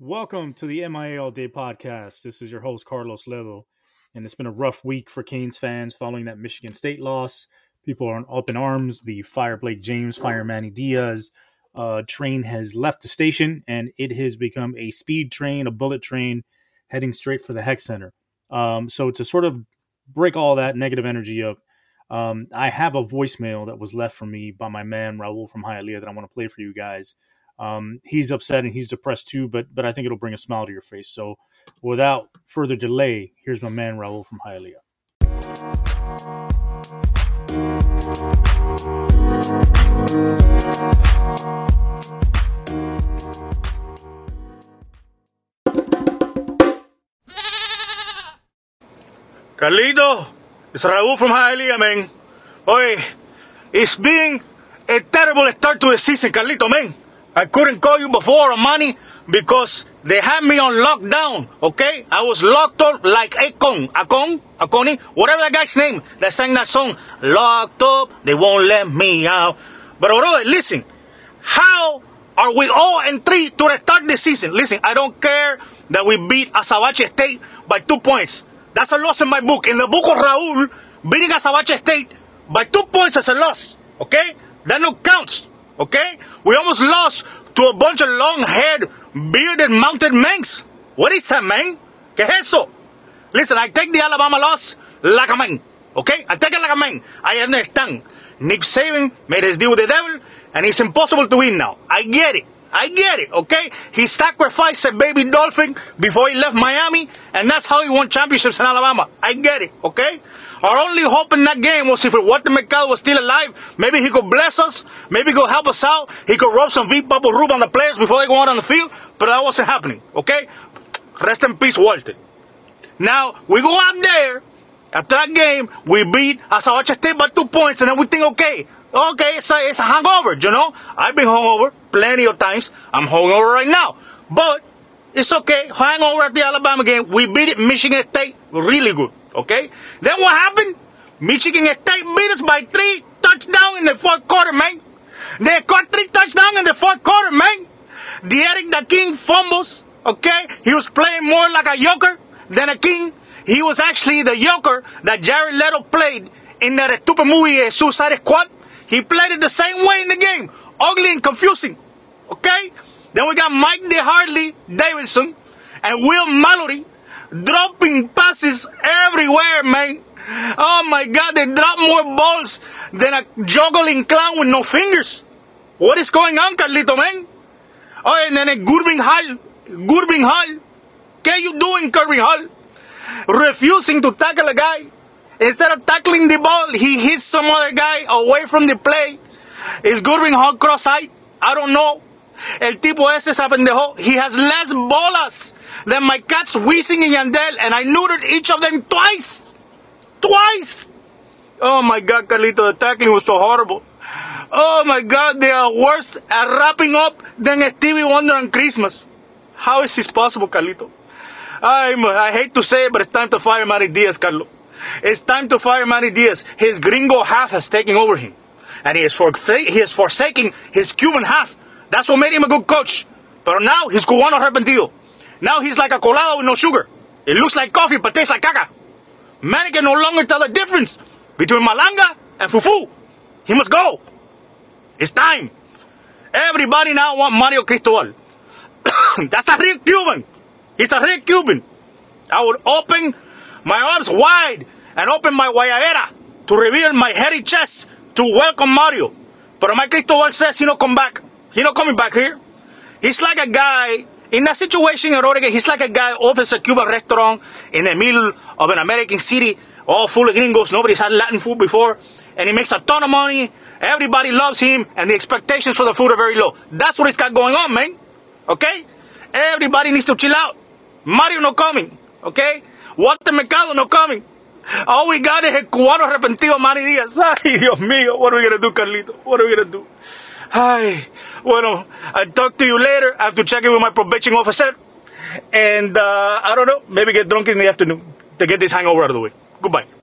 welcome to the MIA All Day podcast. This is your host, Carlos Ledo, and it's been a rough week for Canes fans following that Michigan State loss. People are up in arms. The Fire Blake James, Fire Manny Diaz uh, train has left the station, and it has become a speed train, a bullet train, heading straight for the Hecht Center. Um, so to sort of break all that negative energy up, um, I have a voicemail that was left for me by my man Raul from Hialeah that I want to play for you guys. Um, he's upset and he's depressed too, but but I think it'll bring a smile to your face. So, without further delay, here's my man Raul from Hialeah. Carlito, it's Raul from Hialeah, man. It's been a terrible start to the season, Carlito, man. I couldn't call you before on money because they had me on lockdown, okay? I was locked up like Akon, Akon, Akoni, whatever that guy's name that sang that song. Locked up, they won't let me out. But brother, listen, how are we all in 3 to start the season? Listen, I don't care that we beat Azabache State by two points. That's a loss in my book. In the book of Raul, beating Azabache State by two points is a loss, okay? That no counts. Okay? We almost lost to a bunch of long-haired, bearded mounted men's. What is that, man? ¿Qué es eso? Listen, I take the Alabama loss like a man. Okay? I take it like a man. I understand. Nick Saban made his deal with the devil, and it's impossible to win now. I get it. I get it, okay? He sacrificed a baby dolphin before he left Miami, and that's how he won championships in Alabama. I get it, okay? Our only hope in that game was if Walter Mercado was still alive, maybe he could bless us, maybe he could help us out, he could rub some V-Bubble Rub on the players before they go out on the field, but that wasn't happening, okay? Rest in peace, Walter. Now, we go out there, after that game, we beat Azabache State by two points, and then we think, okay, okay, it's a, it's a hangover, you know? I've been hungover plenty of times. I'm hungover right now. But it's okay. Hangover at the Alabama game. We beat Michigan State really good. Okay? Then what happened? Michigan State beat us by three touchdowns in the fourth quarter, man. They caught three touchdowns in the fourth quarter, man. D'Eriq the King fumbles. Okay? He was playing more like a yoker than a king. He was actually the yoker that Jared Leto played in that stupid movie uh, Suicide Squad. He played it the same way in the game. Ugly and confusing. Okay? Then we got Mike DeHarley Davidson and Will Mallory dropping passes everywhere, man. Oh my God, they drop more balls than a juggling clown with no fingers. What is going on, Carlito, man? Oh, and then a Gurvan Hall. Gurvan Hall. What are you doing, Gurvan Hall? Refusing to tackle a guy. Instead of tackling the ball, he hits some other guy away from the play. Is Gurvan Hall cross-eyed? I don't know. El tipo ese se apendejó. He has less bolas than my cats Wisin and Yandel, and I neutered each of them twice. Twice! Oh my God, Carlito, the tackling was so horrible. Oh my God, they are worse at wrapping up than Stevie Wonder on Christmas. How is this possible, Carlito? I'm, I hate to say it, but it's time to fire Manny Diaz, Carlo. It's time to fire Manny Diaz. His gringo half has taken over him. And he is, he is forsaking his Cuban half. That's what made him a good coach. But now he's cubano arrepentido. Now he's like a colado with no sugar. It looks like coffee but tastes like caca. Manny can no longer tell the difference between malanga and fufu. He must go. It's time. Everybody now want Mario Cristobal. That's a real Cuban. He's a real Cuban. I would open my arms wide and open my guayabera to reveal my hairy chest to welcome Mario. But my Cristobal says he not come back. He not coming back here. He's like a guy in that situation in Oregon. He's like a guy opens a Cuban restaurant in the middle of an American city, all full of gringos. Nobody's had Latin food before, and he makes a ton of money. Everybody loves him, and the expectations for the food are very low. That's what he's got going on, man. Okay? Everybody needs to chill out. Mario no coming. Okay? Mercado no coming. All we got is el cubano arrepentido Manny Diaz. Ay, Dios mío. What are we going to do, Carlito? What are we going to do? Ay, bueno, I'll talk to you later. I have to check in with my probation officer. And uh, I don't know, maybe get drunk in the afternoon to get this hangover out of the way. Goodbye.